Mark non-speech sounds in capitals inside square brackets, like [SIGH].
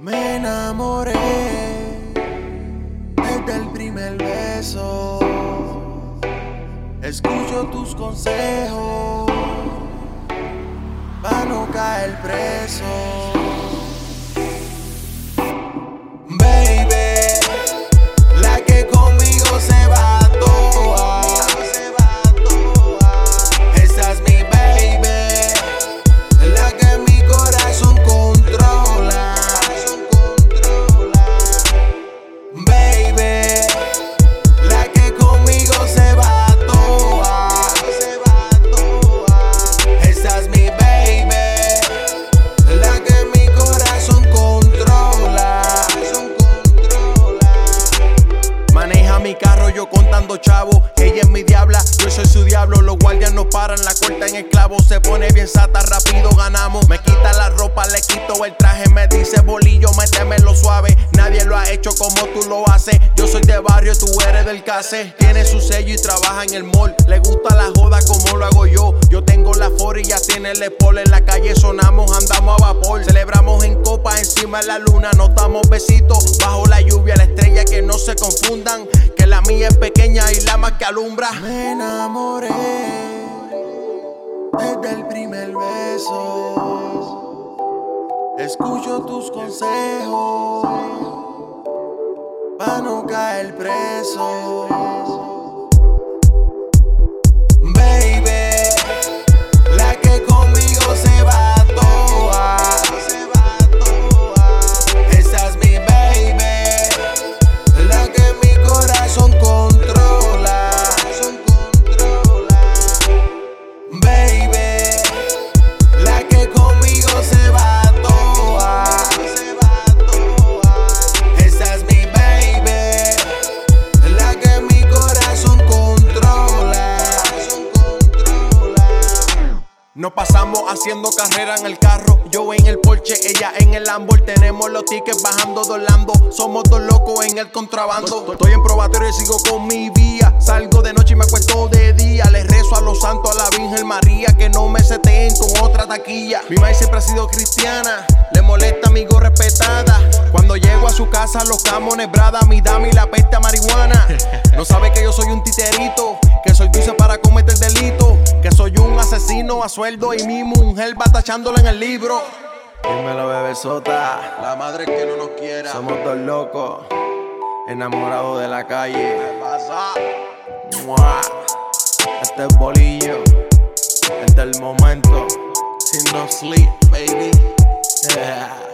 Me enamoré desde el primer beso. Escucho tus consejos para no caer preso. Ella es mi diabla, yo soy su diablo. Los guardias no paran, la corta en esclavo. Se pone bien sata, rápido ganamos. Me quita la ropa, le quito el traje. Me dice bolillo, lo suave. Nadie lo ha hecho como tú lo haces. Yo soy de barrio, tú eres del case. Tiene su sello y trabaja en el mall. Le gusta la joda como lo hago yo. Yo tengo la for y ya tiene el espol. En la calle sonamos, andamos a vapor. Celebramos en copa encima de la luna. Nos damos besitos bajo la lluvia. La estrella que no se confundan la mía es pequeña y la que Me enamoré desde el primer beso. Escucho tus consejos para no caer preso. Nos pasamos haciendo carrera en el carro. Yo en el Porsche, ella en el Lambo. Tenemos los tickets bajando, dolando. Somos dos locos en el contrabando. Estoy en probatorio y sigo con mi vía. Salgo de noche y me acuesto de día. Le rezo a los santos, a la Virgen María. Que no me seteen con otra taquilla. Mi madre siempre ha sido cristiana. Le molesta, amigo, respetada. Cuando llego a su casa, los camones brada. Mi dama y la peste a marihuana. [LAUGHS] No sabe que yo soy un titerito. Que soy dulce para asesino a sueldo y mi mujer va tachándolo en el libro. Dímelo, bebé sota. La madre que no nos quiera. Somos dos locos, enamorados de la calle. ¿Qué pasa? Este es bolillo, este es el momento. Sin no sleep, baby. Yeah.